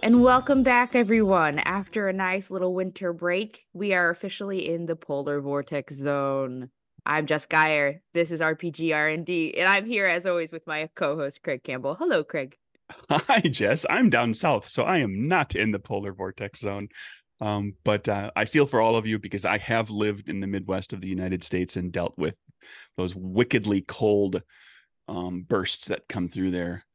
And welcome back, everyone. After a nice little winter break, we are officially in the polar vortex zone. I'm Jess Geyer. This is RPG R&D, and I'm here as always with my co-host Craig Campbell. Hello, Craig. Hi, Jess. I'm down south, so I am not in the polar vortex zone. Um, but uh, I feel for all of you because I have lived in the Midwest of the United States and dealt with those wickedly cold um, bursts that come through there.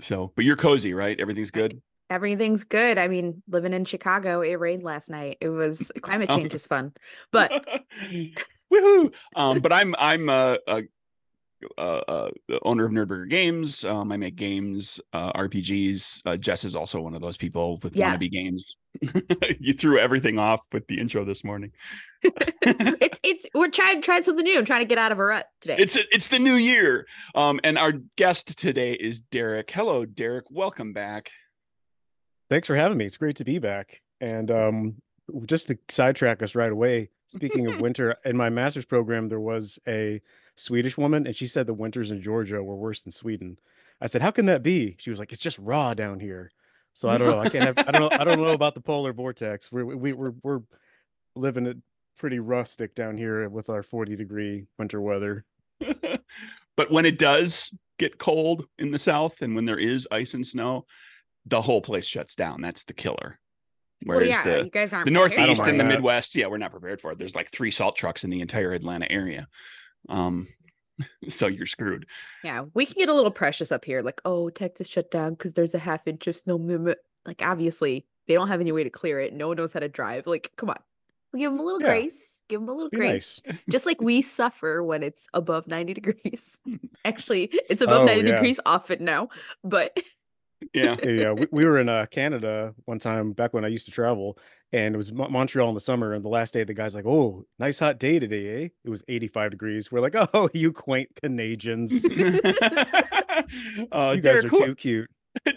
So, but you're cozy, right? Everything's good. Everything's good. I mean, living in Chicago, it rained last night. It was climate change is fun, but woohoo! Um, but I'm I'm a, uh, uh, uh, owner of Nerdburger Games. Um, I make games, uh, RPGs. Uh, Jess is also one of those people with Yeah. wannabe games. you threw everything off with the intro this morning. it's it's we're trying trying something new. I'm trying to get out of a rut today. It's it's the new year. Um, and our guest today is Derek. Hello, Derek. Welcome back. Thanks for having me. It's great to be back. And um, just to sidetrack us right away, speaking of winter, in my master's program, there was a Swedish woman, and she said the winters in Georgia were worse than Sweden. I said, "How can that be?" She was like, "It's just raw down here." So I don't know. I can't have. I don't know. I don't know about the polar vortex. We're we, we're we're living it pretty rustic down here with our 40 degree winter weather. but when it does get cold in the south and when there is ice and snow, the whole place shuts down. That's the killer. well, Whereas yeah, the you guys aren't the. Northeast and the that. Midwest, yeah, we're not prepared for it. There's like three salt trucks in the entire Atlanta area. Um, so you're screwed. Yeah, we can get a little precious up here. Like, oh, Texas shut down because there's a half inch of snow. Like, obviously, they don't have any way to clear it. No one knows how to drive. Like, come on. We give them a little Yeah. grace. Give them a little Be grace. nice. Just like we suffer when it's above 90 degrees. Actually, it's above Oh, 90 yeah. degrees often now. But Yeah. yeah. We, we were in uh, Canada one time back when I used to travel, and it was Mo- Montreal in the summer. And the last day, the guy's like, "Oh, nice hot day today, eh?" It was 85 degrees. We're like, "Oh, you quaint Canadians, uh, you guys Derek, are who, too cute."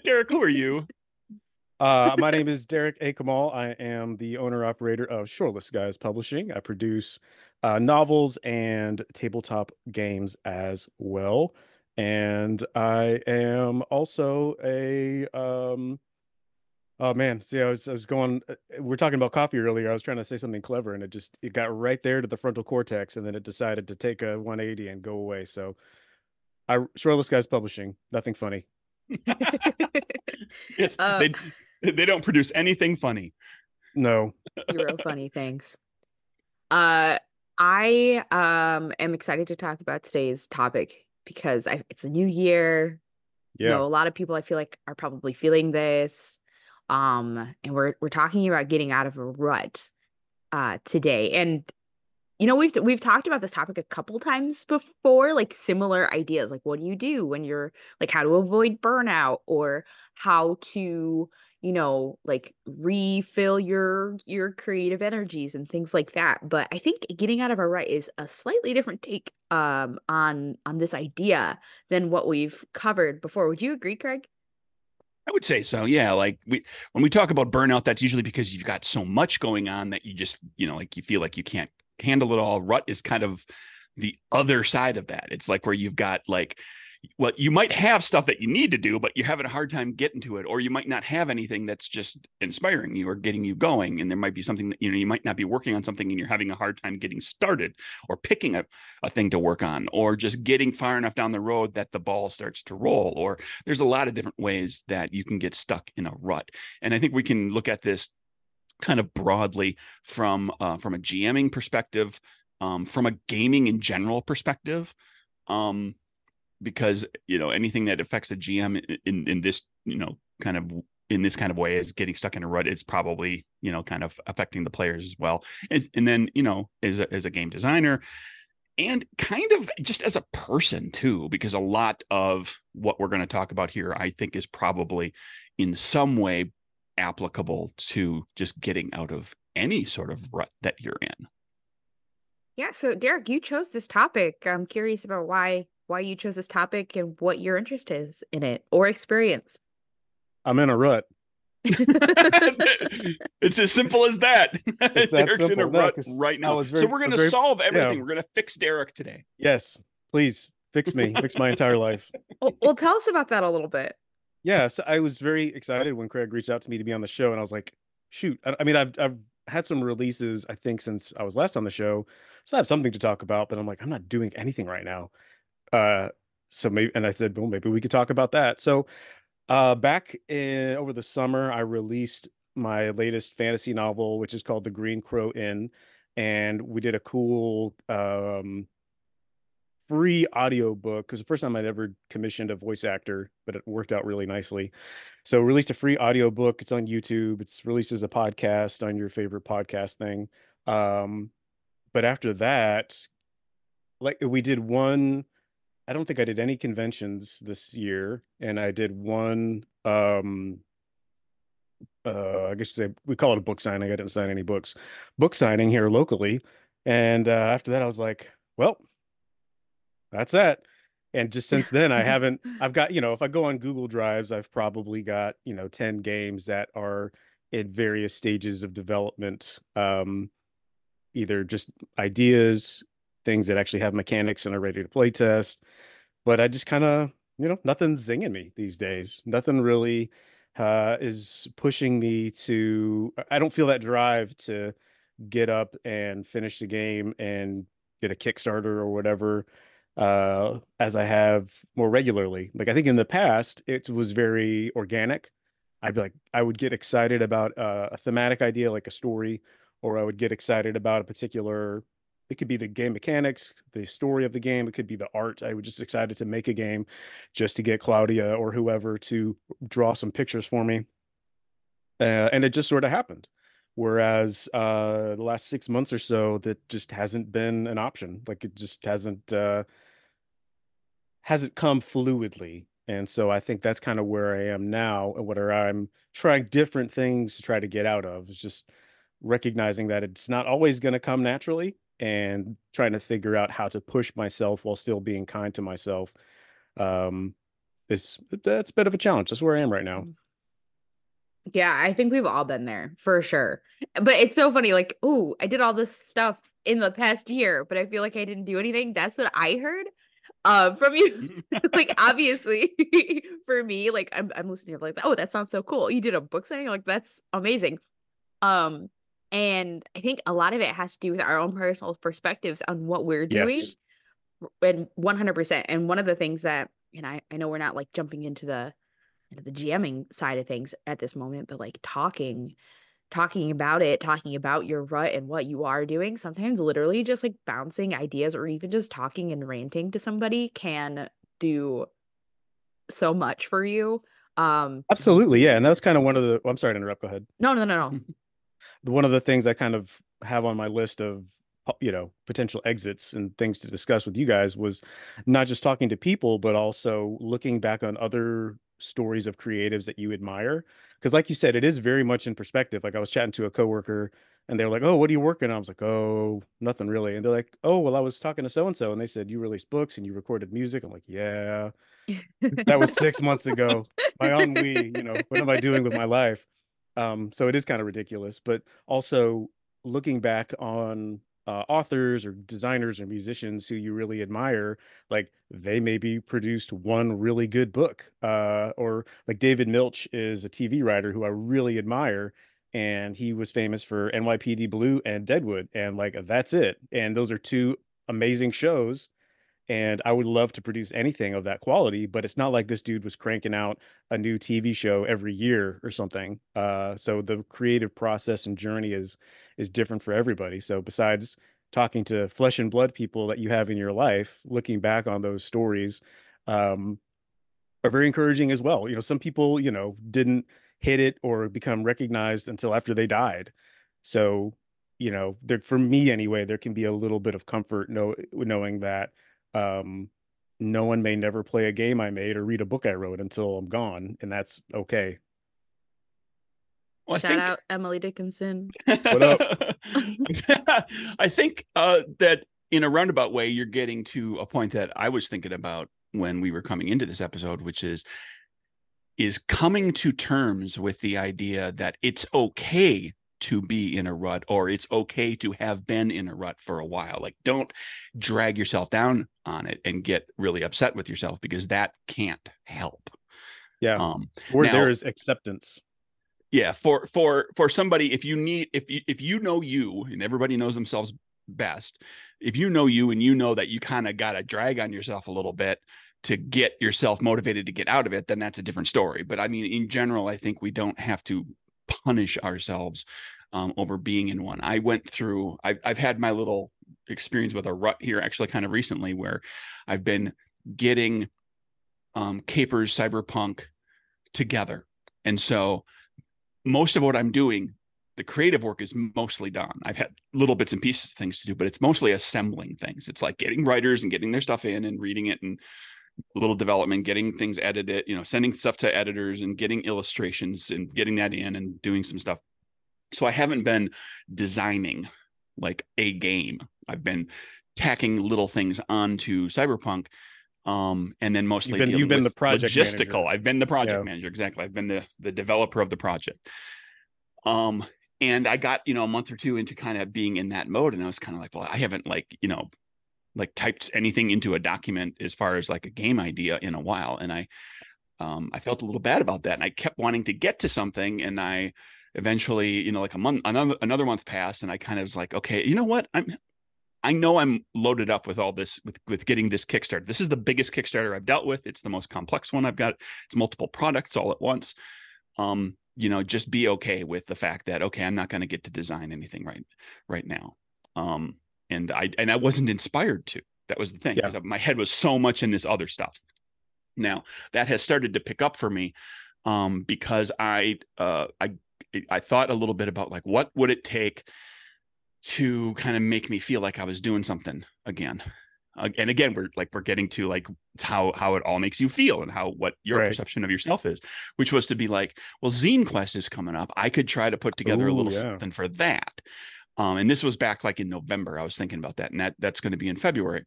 Derek, who are you? Uh, my name is Derek A. Kamal. I am the owner operator of Shoreless Skies Publishing. I produce uh, novels and tabletop games as well. And I am also a um oh man, see I was I was going uh, we're talking about coffee earlier. I was trying to say something clever and it just it got right there to the frontal cortex and then it decided to take a 180 and go away. So I Shoreless Skies Publishing, nothing funny. Yes, Uh, they they don't produce anything funny. No. zero funny things. Uh, I um am excited to talk about today's topic because I, it's a new year. you Yeah. know, a lot of people I feel like are probably feeling this. Um, and we're we're talking about getting out of a rut uh today. And you know, we've we've talked about this topic a couple times before, like similar ideas, like what do you do when you're like how to avoid burnout or how to, you know, like refill your your creative energies and things like that. But I think getting out of a rut is a slightly different take um on on this idea than what we've covered before. Would you agree, Craig? I would say so. Yeah. Like we when we talk about burnout, that's usually because you've got so much going on that you just, you know, like you feel like you can't handle it all. Rut is kind of the other side of that. It's like where you've got like well, you might have stuff that you need to do, but you're having a hard time getting to it, or you might not have anything that's just inspiring you or getting you going. And there might be something that you know you might not be working on something and you're having a hard time getting started or picking a, a thing to work on, or just getting far enough down the road that the ball starts to roll, or there's a lot of different ways that you can get stuck in a rut. And I think we can look at this kind of broadly from uh, from a GMing perspective, um, from a gaming in general perspective, um, because you know anything that affects a GM in, in in this you know kind of in this kind of way is getting stuck in a rut. It's probably you know kind of affecting the players as well, and, and then you know as a, as a game designer and kind of just as a person too because a lot of what we're going to talk about here i think is probably in some way applicable to just getting out of any sort of rut that you're in Yeah, so Derek, you chose this topic. I'm curious about why why you chose this topic and what your interest is in it or experience. I'm in a rut. it's as simple as that. that Derek's in a simple. No, rut 'cause right now. was so we're going to very- solve everything. yeah. We're going to fix Derek today. Yes, please fix me, fix my entire life. well, well, tell us about that a little bit. Yeah, so I was very excited when Craig reached out to me to be on the show, and I was like, shoot. I, I mean, I've I've had some releases, I think, since I was last on the show, so I have something to talk about. But I'm like, I'm not doing anything right now. Uh, so maybe, and I said, well, maybe we could talk about that. So, uh, back in over the summer, I released my latest fantasy novel, which is called The Green Crow Inn, and we did a cool um free audio book because the first time I'd ever commissioned a voice actor, but it worked out really nicely. So released a free audio book. It's on YouTube. It's released as a podcast on your favorite podcast thing. Um, but after that, like we did one, I don't think I did any conventions this year, and I did one um uh I guess you say we call it a book signing. I didn't sign any books. Book signing here locally. And uh after that I was like, well, that's that. And just since then, I haven't, I've got, you know, if I go on Google Drives, I've probably got, you know, 10 games that are in various stages of development. Um, either just ideas, things that actually have mechanics and are ready to play test. But I just kind of, you know, nothing's zinging me these days. Nothing really uh, is pushing me to, I don't feel that drive to get up and finish the game and get a Kickstarter or whatever uh, as I have more regularly. Like I think in the past, it was very organic. I'd be like, I would get excited about uh, a thematic idea, like a story, or I would get excited about a particular. It could be the game mechanics, the story of the game. It could be the art. I was just excited to make a game, just to get Claudia or whoever to draw some pictures for me, uh, and it just sort of happened. Whereas uh, the last six months or so, that just hasn't been an option. Like it just hasn't. Uh, hasn't come fluidly. And so I think that's kind of where I am now and where I'm trying different things to try to get out of is just recognizing that it's not always going to come naturally and trying to figure out how to push myself while still being kind to myself. Um, is that's a bit of a challenge. That's where I am right now. Mm. Yeah, I think we've all been there for sure. But it's so funny, like, oh, I did all this stuff in the past year, but I feel like I didn't do anything. That's what I heard uh, from you. like obviously for me, like I'm I'm listening to like oh that sounds so cool. You did a book signing, like that's amazing. Um, and I think a lot of it has to do with our own personal perspectives on what we're doing. Yes. And 100%. And one of the things that, and I, I know we're not like jumping into the into the GMing side of things at this moment, but like talking talking about it, talking about your rut and what you are doing, sometimes literally just like bouncing ideas or even just talking and ranting to somebody can do so much for you. Um Absolutely. Yeah, and that's kind of one of the oh, I'm sorry to interrupt. Go ahead. No, no, no, no. one of the things I kind of have on my list of you know potential exits and things to discuss with you guys was not just talking to people but also looking back on other stories of creatives that you admire. Because like you said it is very much in perspective. Like i was chatting to a coworker and they're like oh what are you working on? I was like oh nothing really. And they're like oh well i was talking to so and so and they said you released books and you recorded music. I'm like yeah. That was six months ago. My ennui you know what am i doing with my life um so it is kind of ridiculous but also looking back on uh, authors or designers or musicians who you really admire like they maybe produced one really good book uh, or like david milch is a tv writer who i really admire and he was famous for nypd blue and deadwood and like that's it and those are two amazing shows and I would love to produce anything of that quality, but it's not like this dude was cranking out a new TV show every year or something. Uh, so the creative process and journey is is different for everybody. So besides talking to flesh and blood people that you have in your life, looking back on those stories um, are very encouraging as well. You know, some people, you know, didn't hit it or become recognized until after they died. So, you know, there for me anyway, there can be a little bit of comfort know, knowing that um, no one may never play a game I made or read a book I wrote until I'm gone, and that's okay. Well, Shout think... out Emily Dickinson. what up? I think uh, that in a roundabout way, you're getting to a point that I was thinking about when we were coming into this episode, which is is coming to terms with the idea that it's okay to be in a rut or it's okay to have been in a rut for a while. Like don't drag yourself down on it and get really upset with yourself because that can't help. Yeah. Um, Where there is acceptance. yeah for for for somebody if you need if you if you know you and everybody knows themselves best if you know you and you know that you kind of got to drag on yourself a little bit to get yourself motivated to get out of it then that's a different story but i mean in general i think we don't have to punish ourselves um, over being in one i went through I've, I've had my little experience with a rut here actually kind of recently where i've been getting um capers cyberpunk together and so most of what I'm doing, the creative work is mostly done. I've had little bits and pieces of things to do, but it's mostly assembling things. It's like getting writers and getting their stuff in and reading it and little development, getting things edited, you know, sending stuff to editors and getting illustrations and getting that in and doing some stuff. So I haven't been designing like a game. I've been tacking little things onto Cyberpunk um and then mostly been- you've been the project logistical manager. i've been the project Yeah. manager exactly i've been the the developer of the project um and i got you know a month or two into kind of being in that mode and i was kind of like well i haven't like you know like typed anything into a document as far as like a game idea in a while and i um i felt a little bad about that and i kept wanting to get to something and i eventually you know like a month another another month passed and i kind of was like okay you know what i'm I know I'm loaded up with all this with with getting this Kickstarter. This is the biggest Kickstarter I've dealt with. It's the most complex one I've got. It's multiple products all at once. Um, you know, just be okay with the fact that okay, I'm not going to get to design anything right right now. Um, and I and I wasn't inspired to. That was the thing. Yeah. My head was so much in this other stuff. Now that has started to pick up for me um, because I uh, I I thought a little bit about like what would it take to kind of make me feel like I was doing something again. Uh, and again, we're like we're getting to like it's how how it all makes you feel and how what your Right. perception of yourself is, which was to be like, well, Zine Quest is coming up. I could try to put together a little yeah. something for that. Um, and this was back like in November. I was thinking about that, and that that's going to be in February.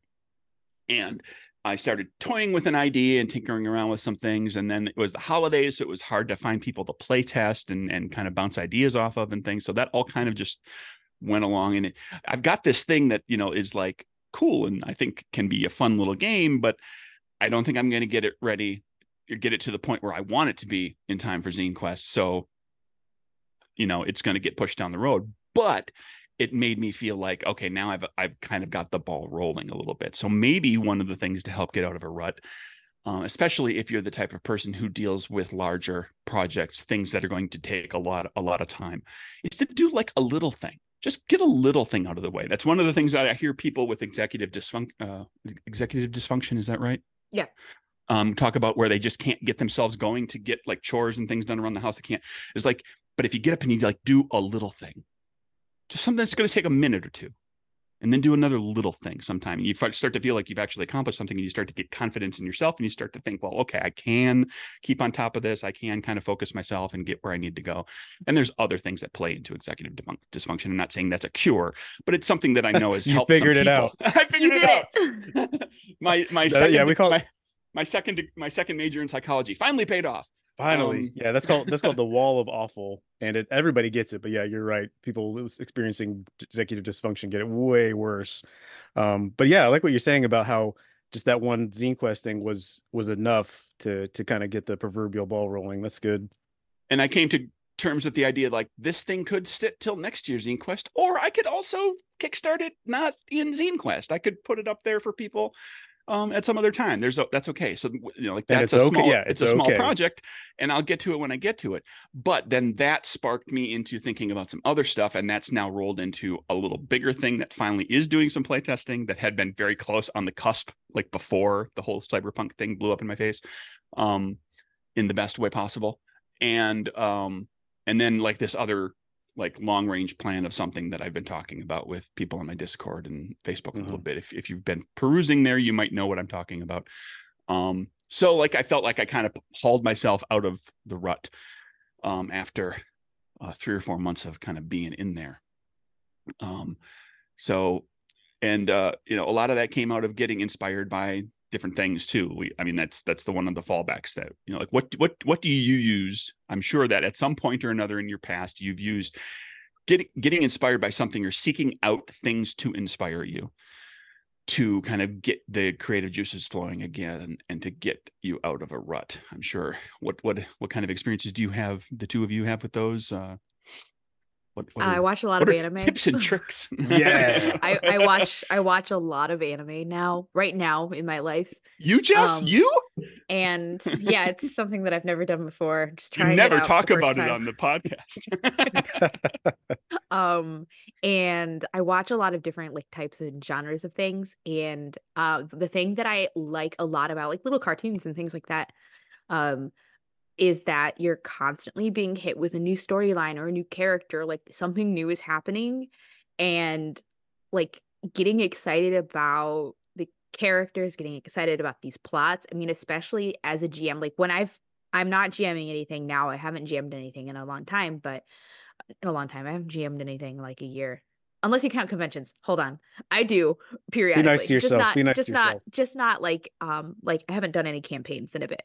And I started toying with an idea and tinkering around with some things. And then it was the holidays, so it was hard to find people to play test and and kind of bounce ideas off of and things. So that all kind of just went along. And it, I've got this thing that you know is like cool and I think can be a fun little game, but I don't think I'm going to get it ready or get it to the point where I want it to be in time for Zine Quest. So, you know, it's going to get pushed down the road. But it made me feel like, okay, now I've I've kind of got the ball rolling a little bit. So maybe one of the things to help get out of a rut, uh, especially if you're the type of person who deals with larger projects, things that are going to take a lot a lot of time, is to do like a little thing. Just get a little thing out of the way. That's one of the things that I hear people with executive dysfunction. Uh, executive dysfunction is that right? Yeah. Um, talk about where they just can't get themselves going to get like chores and things done around the house. They can't. It's like, but if you get up and you like do a little thing, just something that's going to take a minute or two, and then do another little thing sometime. And you start to feel like you've actually accomplished something, and you start to get confidence in yourself, and you start to think, well, okay, I can keep on top of this. I can kind of focus myself and get where I need to go. And there's other things that play into executive dysfunction. I'm not saying that's a cure, but it's something that I know has You helped. some figured it out. I You figured did it out. it. my my That- second, yeah, we call my, it- my second my second major in psychology finally paid off. Finally, Um, yeah, that's called that's called the wall of awful, and it, everybody gets it. But yeah, you're right. People experiencing executive dysfunction get it way worse. Um, but yeah, I like what you're saying about how just that one Zine Quest thing was was enough to to kind of get the proverbial ball rolling. That's good. and I came to terms with the idea like this thing could sit till next year's Zine Quest, or I could also kickstart it not in Zine Quest. I could put it up there for people um, at some other time. There's a, that's okay. So you know, like that's a okay- small, yeah, it's, it's a small okay. project, and I'll get to it when I get to it. But then that sparked me into thinking about some other stuff, and that's now rolled into a little bigger thing that finally is doing some playtesting that had been very close on the cusp, like before the whole cyberpunk thing blew up in my face, um, in the best way possible. And um, and then like this other like long range plan of something that I've been talking about with people on my Discord and Facebook a little bit. If if you've been perusing there, you might know what I'm talking about. Um, so like I felt like I kind of hauled myself out of the rut um, after uh, three or four months of kind of being in there. Um, so and uh, you know a lot of that came out of getting inspired by different things too. We, I mean, that's that's the one of the fallbacks that you know, like what what what do you use? I'm sure that at some point or another in your past, you've used getting getting inspired by something or seeking out things to inspire you. to kind of get the creative juices flowing again and, to get you out of a rut i'm sure what what what kind of experiences do you have the two of you have with those uh what, what I watch a lot of anime. Tips and tricks. yeah. I, I watch I watch a lot of anime now, right now in my life. You just um, you? And yeah, it's something that I've never done before. Just trying you never talk about it on the podcast. um and I watch a lot of different like types and genres of things. And uh the thing that I like a lot about like little cartoons and things like that um is that you're constantly being hit with a new storyline or a new character like something new is happening and like getting excited about the characters getting excited about these plots i mean especially as a gm like when i've i'm not gming anything now i haven't gm'd anything in a long time but in a long time i haven't gm'd anything like a year. Unless you count conventions. Hold on. I do periodically be nice to yourself just not be nice just to not yourself. just not like um like i haven't done any campaigns in a bit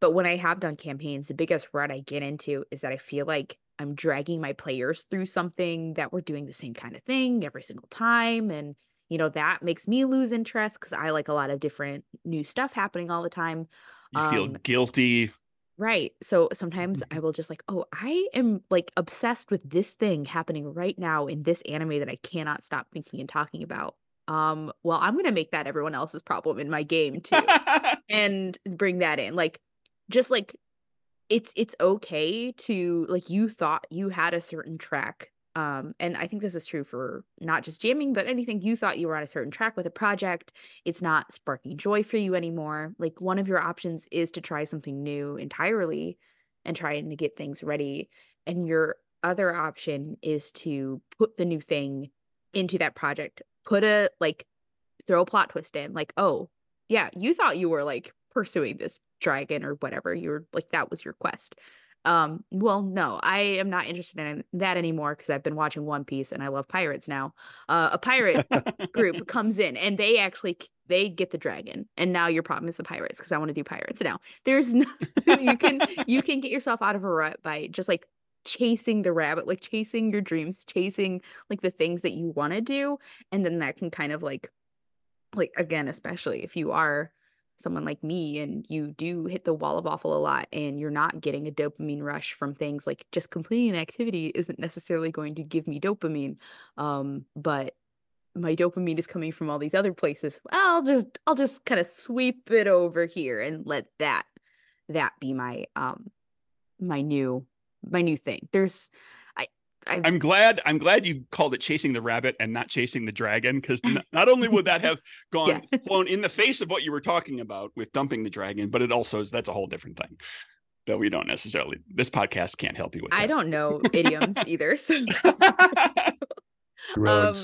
but when I have done campaigns, the biggest rut I get into is that I feel like I'm dragging my players through something that we're doing the same kind of thing every single time. And, you know, that makes me lose interest because I like a lot of different new stuff happening all the time. You um, feel guilty. Right. So sometimes I will just like, oh, I am like obsessed with this thing happening right now in this anime that I cannot stop thinking and talking about. Um, well, I'm gonna make that everyone else's problem in my game too. and bring that in. Like just like it's it's okay to like you thought you had a certain track um and i think this is true for not just GMing but anything. You thought you were on a certain track with a project. It's not sparking joy for you anymore. Like one of your options is to try something new entirely and trying to get things ready and your other option is to put the new thing into that project. Put a like throw a plot twist in like oh yeah you thought you were like pursuing this dragon or whatever you're like that was your quest. Um well no i am not interested in that anymore because i've been watching one piece and i love pirates now. Uh, a pirate group comes in and they actually they get the dragon and now your problem is the pirates because i want to do pirates now. There's no you can you can get yourself out of a rut by just like chasing the rabbit like chasing your dreams chasing like the things that you want to do and then that can kind of like like again especially if you are someone like me and you do hit the wall of awful a lot and you're not getting a dopamine rush from things like just completing an activity isn't necessarily going to give me dopamine um, but my dopamine is coming from all these other places. I'll just i'll just kind of sweep it over here and let that that be my um my new my new thing. There's I, am glad I'm glad you called it chasing the rabbit and not chasing the dragon because n- not only would that have gone yeah. flown in the face of what you were talking about with dumping the dragon, but it also is that's a whole different thing that we don't necessarily. This podcast can't help you with. I don't know idioms either, so. um,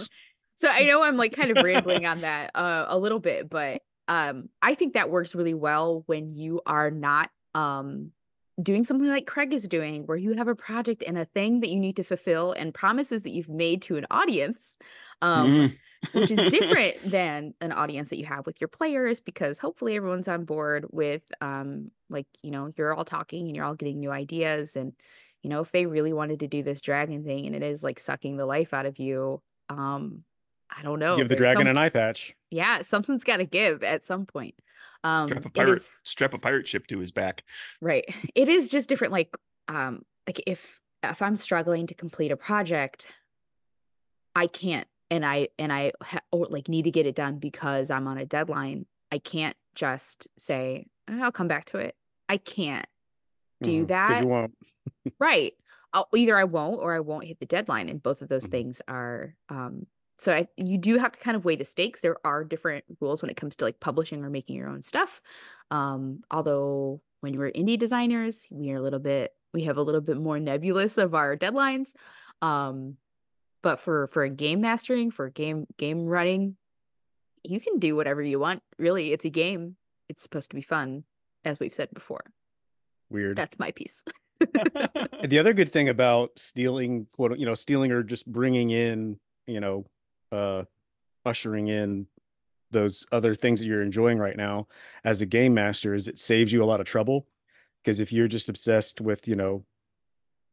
so I know I'm like kind of rambling on that uh, a little bit, but um, I think that works really well when you are not um doing something like Craig is doing, where you have a project and a thing that you need to fulfill and promises that you've made to an audience, um, mm. which is different than an audience that you have with your players, because hopefully everyone's on board with, um, like, you know, you're all talking and you're all getting new ideas. And, you know, if they really wanted to do this dragon thing and it is like sucking the life out of you, um, I don't know. Give the dragon some, an eye patch. Yeah, something's got to give at some point. Um, strap a pirate, is, strap a pirate ship to his back. Right. It is just different. Like, um, like if if I'm struggling to complete a project, I can't, and I and I ha- or like need to get it done because I'm on a deadline. I can't just say I'll come back to it. I can't do mm, that. You won't. right. I'll, either I won't or I won't hit the deadline, and both of those mm. things are um, so I, you do have to kind of weigh the stakes. There are different rules when it comes to like publishing or making your own stuff. Um, although when we're indie designers we are a little bit we have a little bit more nebulous of our deadlines. Um, but for for game mastering for game game running you can do whatever you want. Really it's a game. It's supposed to be fun as we've said before. Weird. That's my piece. The other good thing about stealing quote you know stealing or just bringing in you know uh, ushering in those other things that you're enjoying right now as a game master is it saves you a lot of trouble because if you're just obsessed with you know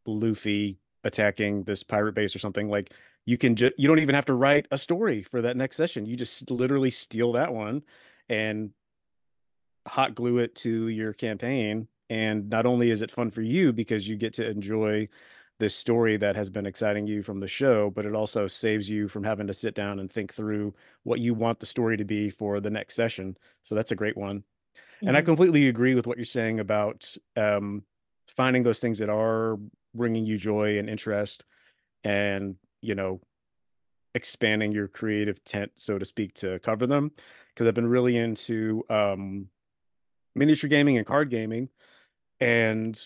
Luffy attacking this pirate base or something like you can just you don't even have to write a story for that next session. You just literally steal that one and hot glue it to your campaign. And not only is it fun for you because you get to enjoy this story that has been exciting you from the show, but it also saves you from having to sit down and think through what you want the story to be for the next session. So that's a great one. Mm-hmm. And I mm-hmm. completely agree with what you're saying about um, finding those things that are bringing you joy and interest and, you know, expanding your creative tent, so to speak, to cover them. Because I've been really into um, miniature gaming and card gaming. And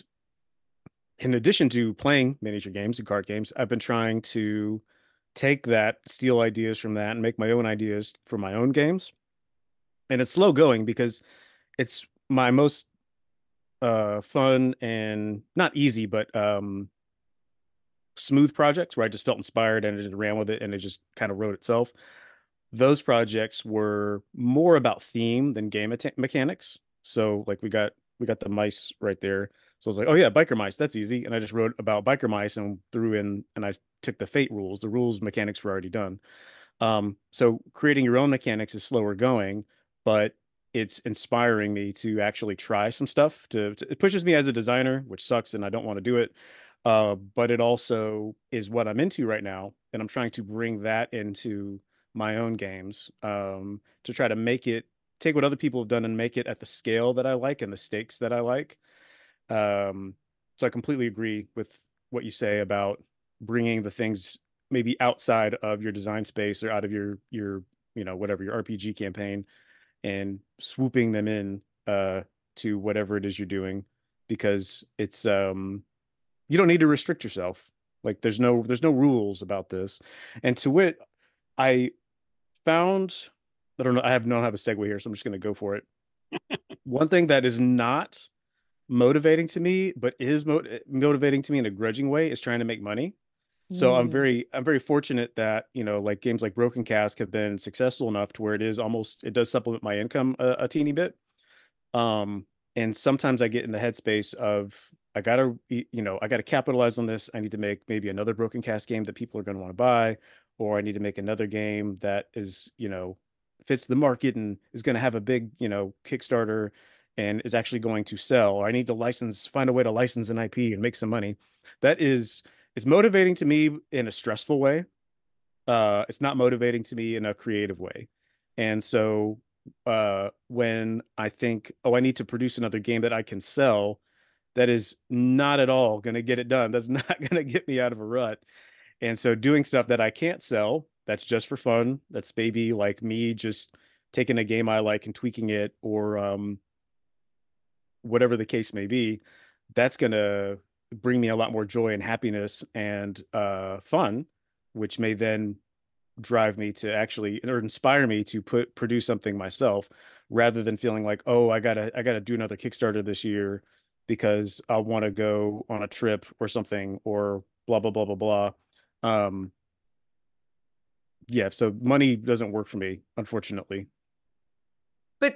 in addition to playing miniature games and card games, I've been trying to take that, steal ideas from that, and make my own ideas for my own games. And it's slow going because it's my most uh fun and not easy, but um smooth projects where I just felt inspired and I just ran with it and it just kind of wrote itself. Those projects were more about theme than game mechanics. So like we got we got the mice right there. So I was like, oh yeah, biker mice, that's easy. And I just wrote about biker mice and threw in and I took the fate rules. The rules mechanics were already done. Um, so creating your own mechanics is slower going, but it's inspiring me to actually try some stuff to, to it pushes me as a designer, which sucks and I don't want to do it. Uh, but it also is what I'm into right now. And I'm trying to bring that into my own games um, to try to make it take what other people have done and make it at the scale that I like and the stakes that I like. Um, so I completely agree with what you say about bringing the things maybe outside of your design space or out of your your you know whatever your RPG campaign and swooping them in uh, to whatever it is you're doing because it's um you don't need to restrict yourself. Like there's no there's no rules about this. And to wit i found i don't know i have not have a segue here so i'm just going to go for it. One thing that is not motivating to me but is mo- motivating to me in a grudging way is trying to make money. So i'm mm. very i'm very fortunate that you know like games like broken cask have been successful enough to where it is almost it does supplement my income a, a teeny bit. Um and sometimes i get in the headspace of i gotta you know i gotta capitalize on this. I need to make maybe another broken cask game that people are going to want to buy or i need to make another game that is you know fits the market and is going to have a big you know kickstarter and is actually going to sell or i need to license find a way to license an ip and make some money that is it's motivating to me in a stressful way. Uh, it's not motivating to me in a creative way. And so uh, when I think, oh, I need to produce another game that I can sell, that is not at all going to get it done. That's not going to get me out of a rut. And so doing stuff that I can't sell, that's just for fun. That's maybe like me just taking a game I like and tweaking it or um, whatever the case may be. That's going to bring me a lot more joy and happiness and uh, fun, which may then drive me to actually or inspire me to put produce something myself rather than feeling like oh i gotta i gotta do another kickstarter this year because i want to go on a trip or something or blah blah blah blah blah um yeah so money doesn't work for me unfortunately but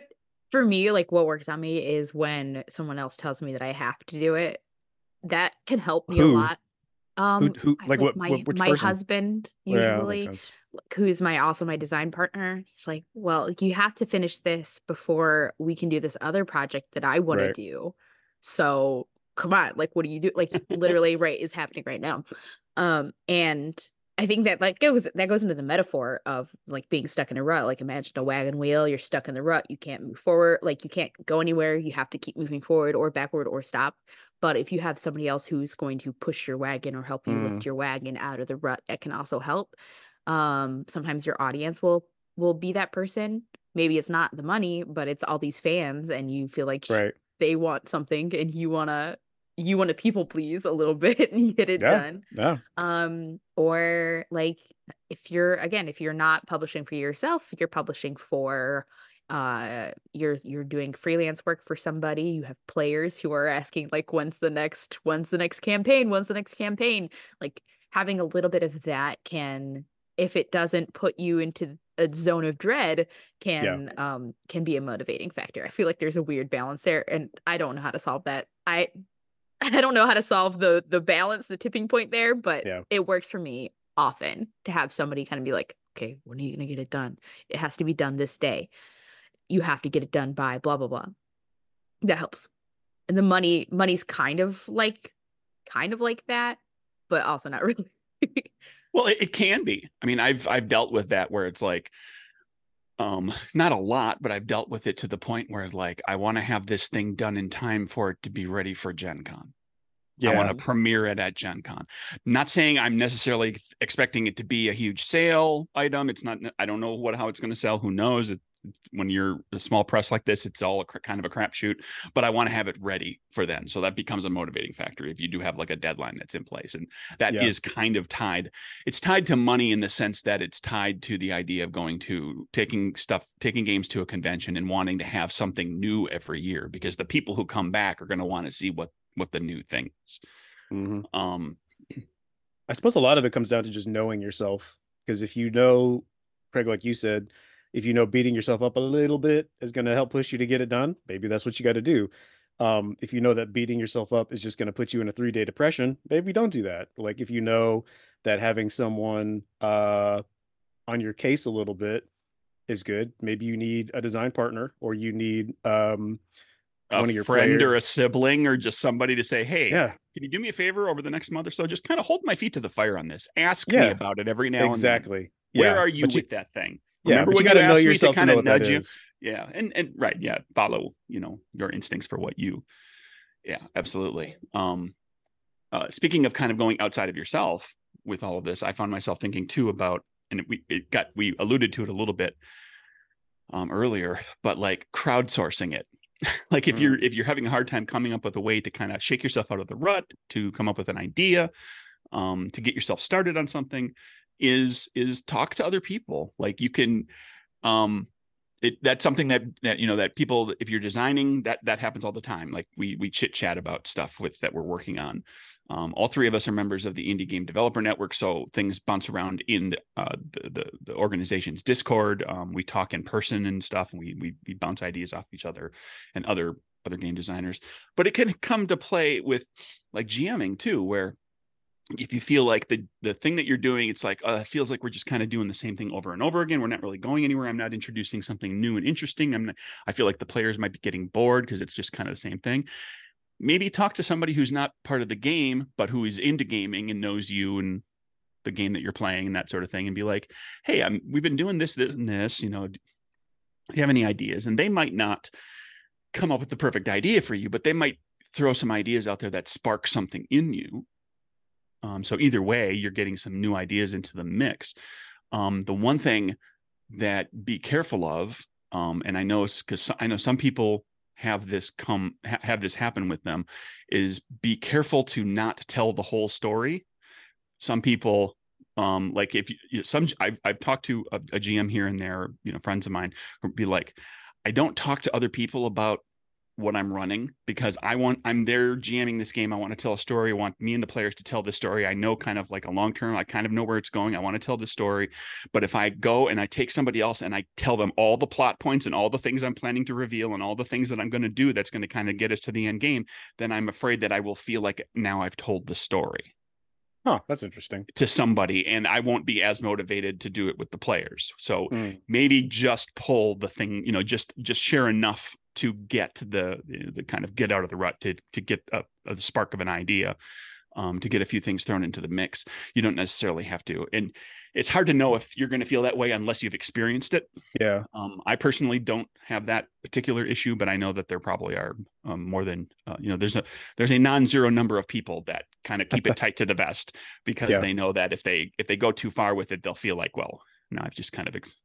for me like what works on me is when someone else tells me that i have to do it that can help me who? a lot. Um, who, who like, like what, my what, my person? husband usually, yeah, who's my also my design partner. He's like, well, you have to finish this before we can do this other project that I want right. to do. So come on, like, what do you do? Like, literally, right is happening right now. Um, and I think that like goes that goes into the metaphor of like being stuck in a rut. Like imagine a wagon wheel, you're stuck in the rut, you can't move forward, like you can't go anywhere, you have to keep moving forward or backward or stop. But if you have somebody else who's going to push your wagon or help you mm. lift your wagon out of the rut, that can also help. Um, sometimes your audience will will be that person. Maybe it's not the money, but it's all these fans, and you feel like right. they want something, and you wanna you want to people please a little bit and get it yeah, done. Yeah. Um, or like if you're again, if you're not publishing for yourself, you're publishing for uh you're you're doing freelance work for somebody you have players who are asking like when's the next when's the next campaign when's the next campaign like having a little bit of that can if it doesn't put you into a zone of dread can yeah. um can be a motivating factor i feel like there's a weird balance there and i don't know how to solve that i i don't know how to solve the the balance the tipping point there but yeah. it works for me often to have somebody kind of be like, okay, when are you going to get it done? It has to be done this day. You have to get it done by blah, blah, blah. That helps. And the money, money's kind of like, kind of like that, but also not really. well, it, it can be. I mean, I've, I've dealt with that where it's like, um not a lot but i've dealt with it to the point where like i want to have this thing done in time for it to be ready for gen con yeah. I want to premiere it at Gen Con. Not saying I'm necessarily expecting it to be a huge sale item. It's not, I don't know what, how it's going to sell. Who knows? It, when you're a small press like this, it's all a kind of a crapshoot, but I want to have it ready for then. So that becomes a motivating factor if you do have like a deadline that's in place. And that yeah. is kind of tied. It's tied to money in the sense that it's tied to the idea of going to taking stuff, taking games to a convention and wanting to have something new every year because the people who come back are going to want to see what, what the new thing is. Mm-hmm. Um, I suppose a lot of it comes down to just knowing yourself because if you know, Craig, like you said, if you know beating yourself up a little bit is going to help push you to get it done, maybe that's what you got to do. Um, if you know that beating yourself up is just going to put you in a three day depression, maybe don't do that. Like if you know that having someone uh, on your case a little bit is good, maybe you need a design partner or you need um, a one of your friend players. or a sibling or just somebody to say, hey, yeah. can you do me a favor over the next month or so? Just kind of hold my feet to the fire on this. Ask yeah. me about it every now exactly. and then. Exactly. Where are you but with you, that thing? Yeah, Remember when you got to know yourself to kind of nudge you? Yeah, and and right, yeah, follow you know your instincts for what you. Yeah, absolutely. Um, uh, speaking of kind of going outside of yourself with all of this, I found myself thinking too about, and we it got we alluded to it a little bit um, earlier, but like crowdsourcing it. like if mm. you're if you're having a hard time coming up with a way to kind of shake yourself out of the rut, to come up with an idea, um, to get yourself started on something, is is talk to other people. Like you can um it, that's something that that you know that people if you're designing that that happens all the time. Like we we chit chat about stuff with that we're working on. Um, all three of us are members of the indie game developer network so things bounce around in uh, the, the, the organization's discord. Um, we talk in person and stuff and we, we we bounce ideas off each other and other other game designers. But it can come to play with like gming too where if you feel like the the thing that you're doing it's like uh, it feels like we're just kind of doing the same thing over and over again. We're not really going anywhere. I'm not introducing something new and interesting. I'm not, i feel like the players might be getting bored because it's just kind of the same thing. Maybe talk to somebody who's not part of the game but who is into gaming and knows you and the game that you're playing and that sort of thing and be like hey i'm we've been doing this this and this you know do you have any ideas? And they might not come up with the perfect idea for you but they might throw some ideas out there that spark something in you um, so either way, you're getting some new ideas into the mix. Um, the one thing that be careful of, um, and I know it's because I know some people have this come ha- have this happen with them, is be careful to not tell the whole story. Some people um like if you some I've, I've talked to a, a gm here and there you know friends of mine be like i don't talk to other people about what I'm running because I want I'm there GMing this game. I want to tell a story. I want me and the players to tell this story. I know kind of like a long term. I kind of know where it's going. I want to tell the story. But if I go and I take somebody else and I tell them all the plot points and all the things I'm planning to reveal and all the things that I'm going to do that's going to kind of get us to the end game, then I'm afraid that I will feel like now I've told the story. Huh, that's interesting. To somebody, and I won't be as motivated to do it with the players. So mm. maybe just pull the thing, you know, just just share enough to get the the kind of get out of the rut to to get a, a spark of an idea um, to get a few things thrown into the mix. You don't necessarily have to, and it's hard to know if you're going to feel that way unless you've experienced it. Yeah. Um, I personally don't have that particular issue, but I know that there probably are um, more than uh, you know. There's a there's a non-zero number of people that kind of keep it tight to the vest because yeah. they know that if they if they go too far with it, they'll feel like, well, now I've just kind of ex-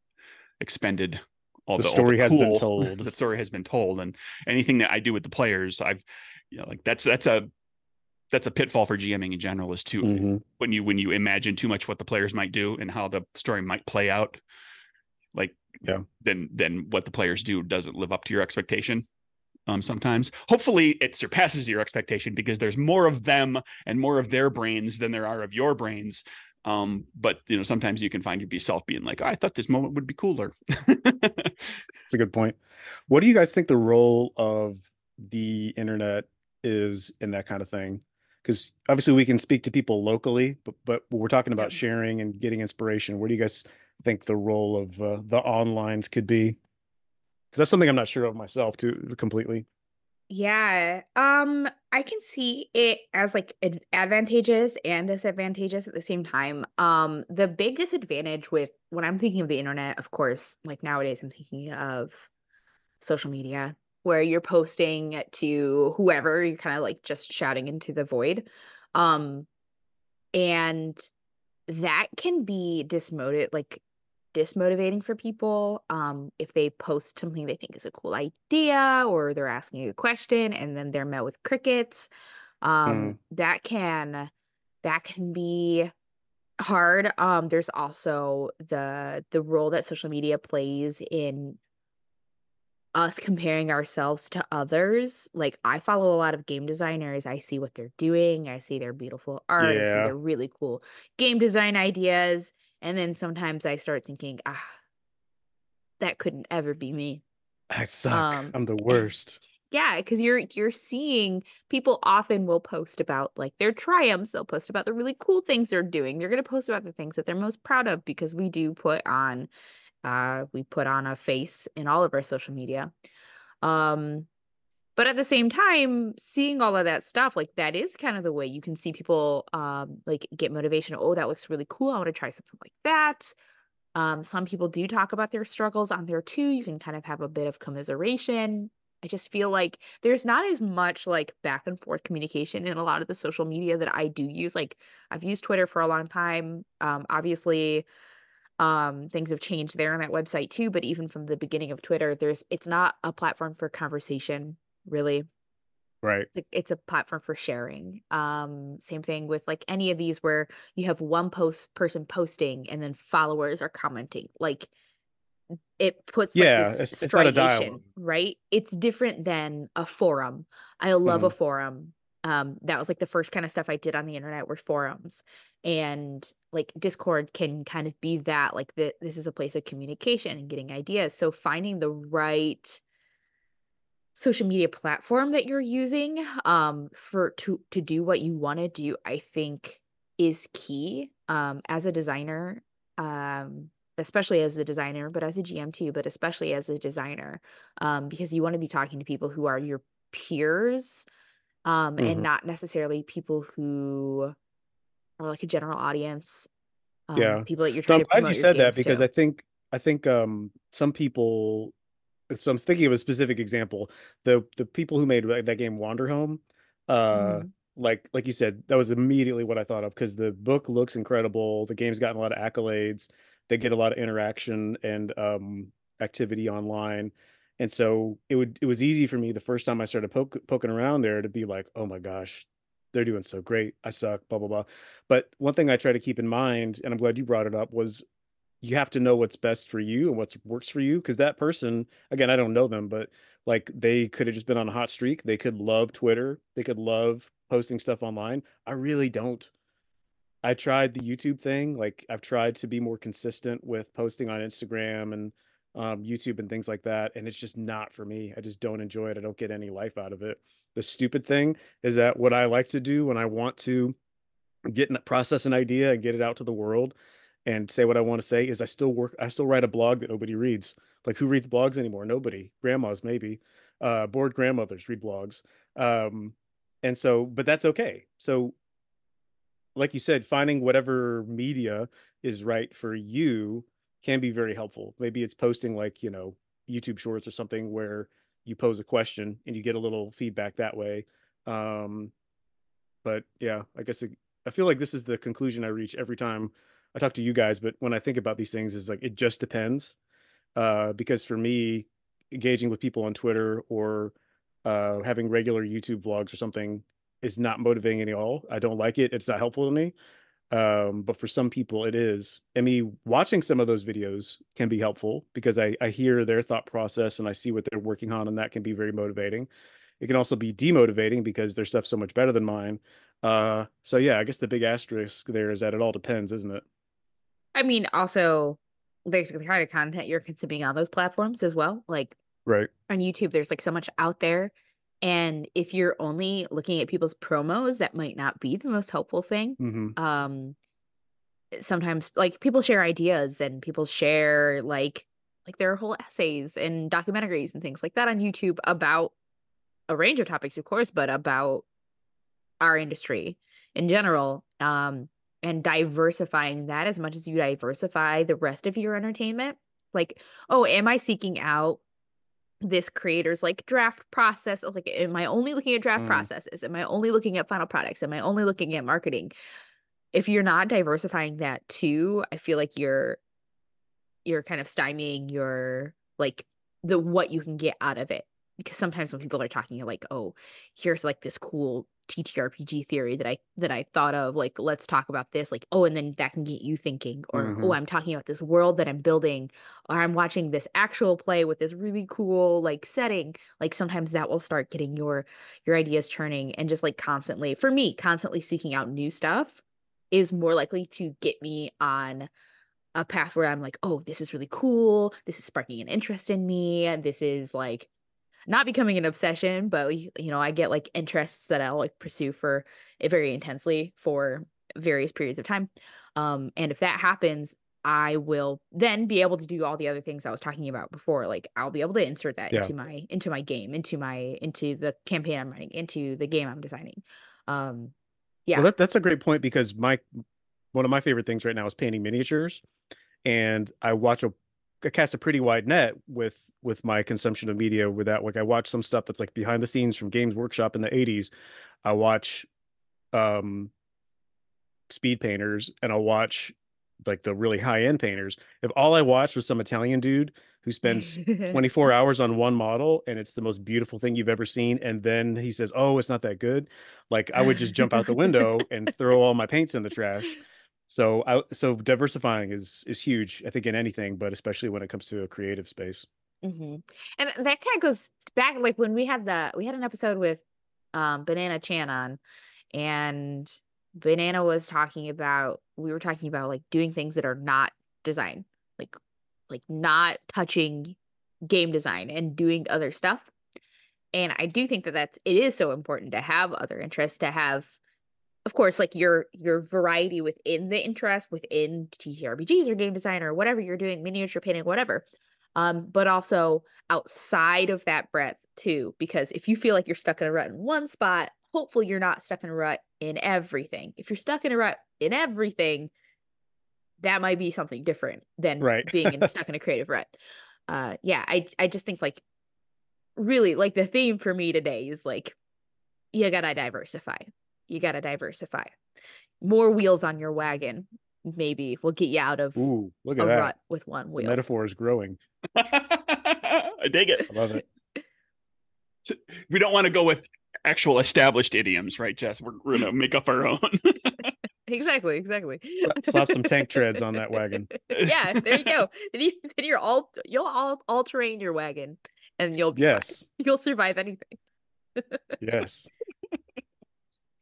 expended all the, the story all the cool, has been told. The story has been told, and anything that I do with the players, I've you know like that's that's a that's a pitfall for GMing in general is to mm-hmm. when you when you imagine too much what the players might do and how the story might play out, like yeah, then then what the players do doesn't live up to your expectation. Um, sometimes hopefully it surpasses your expectation because there's more of them and more of their brains than there are of your brains um, but you know, sometimes you can find yourself being like, oh, I thought this moment would be cooler. That's a good point. What do you guys think the role of the internet is in that kind of thing? because obviously we can speak to people locally, but but we're talking about sharing and getting inspiration. Where do you guys think the role of uh, the onlines could be? Because that's something I'm not sure of myself too completely. Yeah, um, I can see it as like ad advantageous and disadvantageous at the same time. Um, the big disadvantage with when I'm thinking of the internet, of course, like nowadays I'm thinking of social media where you're posting to whoever, you're kind of like just shouting into the void. Um, and that can be dismotive like dismotivating for people um if they post something they think is a cool idea or they're asking a question and then they're met with crickets um Mm. that can that can be hard um there's also the the role that social media plays in us comparing ourselves to others. Like I follow a lot of game designers. I see what they're doing. I see their beautiful art. I see their really cool game design ideas. And then sometimes I start thinking, ah, that couldn't ever be me. I suck. Um, I'm the worst. yeah, because you're you're seeing people often will post about like their triumphs. They'll post about the really cool things they're doing. They're gonna post about the things that they're most proud of because we do put on uh we put on a face in all of our social media. Um, but at the same time, seeing all of that stuff, like that is kind of the way you can see people um like get motivation. Oh, that looks really cool. I want to try something like that. Um, some people do talk about their struggles on there too. You can kind of have a bit of commiseration. I just feel like there's not as much like back and forth communication in a lot of the social media that I do use. Like I've used Twitter for a long time. Um, obviously, um, things have changed there on that website too, but even from the beginning of Twitter, there's it's not a platform for conversation, really Right. like, it's a platform for sharing. Um, same thing with like any of these where you have one post person posting and then followers are commenting. Like it puts like Yeah, this it's it's not a dialogue. right? It's different than a forum. I love a hmm forum. Um, that was like the first kind of stuff I did on the internet were forums. And like Discord can kind of be that, like the, this is a place of communication and getting ideas. So finding the right social media platform that you're using um for to to do what you want to do i think is key um as a designer um especially as a designer but as a gm too but especially as a designer um because you want to be talking to people who are your peers um and hmm not necessarily people who are like a general audience um Yeah. people that you're No, trying I'm to glad you said that because to I think I think um some people so I'm thinking of a specific example. The the people who made that game Wanderhome, uh Mhm. like like you said, that was immediately what I thought of because the book looks incredible. The game's gotten a lot of accolades. They get a lot of interaction and um activity online. And so it would it was easy for me the first time I started poke, poking around there to be like, "Oh my gosh, they're doing so great. I suck, blah blah blah." But one thing I try to keep in mind, and I'm glad you brought it up, was you have to know what's best for you and what works for you because that person again i don't know them but like they could have just been on a hot streak they could love twitter they could love posting stuff online. I really don't. I tried the youtube thing like i've tried to be more consistent with posting on instagram and um, youtube and things like that and it's just not for me i just don't enjoy it i don't get any life out of it. The stupid thing is that what i like to do when i want to get process an idea and get it out to the world and say what I want to say is I still work I still write a blog that nobody reads. Like who reads blogs anymore? Nobody. Grandmas maybe. Uh bored grandmothers read blogs. Um and so but that's okay. So like you said finding whatever media is right for you can be very helpful. Maybe it's posting like, you know, YouTube shorts or something where you pose a question and you get a little feedback that way. Um but yeah, I guess it, I feel like this is the conclusion I reach every time I talk to you guys. But when I think about these things, is like it just depends. Uh, because for me, engaging with people on Twitter or uh, having regular YouTube vlogs or something is not motivating at all. I don't like it. It's not helpful to me. Um, but for some people, it is. And me watching some of those videos can be helpful because I, I hear their thought process and I see what they're working on, and that can be very motivating. It can also be demotivating because their stuff's so much better than mine. Uh, so yeah, I guess the big asterisk there is that it all depends, isn't it? I mean also the, the kind of content you're consuming on those platforms as well like Right. on YouTube, there's like so much out there. And if you're only looking at people's promos, that might not be the most helpful thing. Mhm. Um, sometimes like people share ideas and people share like like their whole essays and documentaries and things like that on YouTube about a range of topics, of course, but about our industry in general. Um, and diversifying that as much as you diversify the rest of your entertainment. Like, oh, am I seeking out this creator's like draft process? Like, am I only looking at draft Mm. processes? Am I only looking at final products? Am I only looking at marketing? If you're not diversifying that too, I feel like you're you're kind of stymieing your like the what you can get out of it. Because sometimes when people are talking, you're like, oh, here's like this cool TTRPG theory that I that I thought of. Like, let's talk about this. Like, oh, and then that can get you thinking. Or oh, Mhm. I'm talking about this world that I'm building, or I'm watching this actual play with this really cool like setting. Like sometimes that will start getting your your ideas churning and just like constantly, for me, constantly seeking out new stuff is more likely to get me on a path where I'm like, oh, this is really cool. This is sparking an interest in me. And this is like not becoming an obsession, but you know, I get like interests that I'll like pursue for it very intensely for various periods of time. Um, and if that happens, I will then be able to do all the other things I was talking about before. Like I'll be able to insert that Yeah. into my into my game, into my into the campaign I'm running, into the game I'm designing. Um, yeah. Well, that, that's a great point because my one of my favorite things right now is painting miniatures, and I watch a I cast a pretty wide net with with my consumption of media. With that, like I watch some stuff that's like behind the scenes from Games Workshop in the '80s. I watch um speed painters, and I'll watch like the really high end painters. If all I watched was some Italian dude who spends 24 hours on one model and it's the most beautiful thing you've ever seen and then he says oh it's not that good like i would just jump out the window and throw all my paints in the trash so i so diversifying is is huge i think in anything but especially when it comes to a creative space hmm And that kind of goes back, like when we had the we had an episode with um Banana Chan on, and Banana was talking about we were talking about like doing things that are not design, like like not touching game design and doing other stuff. And I do think that that's it is so important to have other interests, to have, of course, like your your variety within the interest within TTRPGs or game design or whatever you're doing, miniature painting, whatever um, but also outside of that breadth too. Because if you feel like you're stuck in a rut in one spot, hopefully you're not stuck in a rut in everything. If you're stuck in a rut in everything, that might be something different than Right. being in, stuck in a creative rut. Uh, yeah, I I just think like really like the theme for me today is like you gotta diversify. You gotta diversify. More wheels on your wagon maybe will get you out of ooh look a at that rut with one the wheel. metaphor is growing I dig it. i love it We don't want to go with actual established idioms, right, Jess? We're, we're gonna make up our own. Exactly, exactly. Slap- slap some tank treads on that wagon yeah, there you go. Then, you, then you're all you'll all all terrain your wagon, and you'll be fine. yes You'll survive anything. yes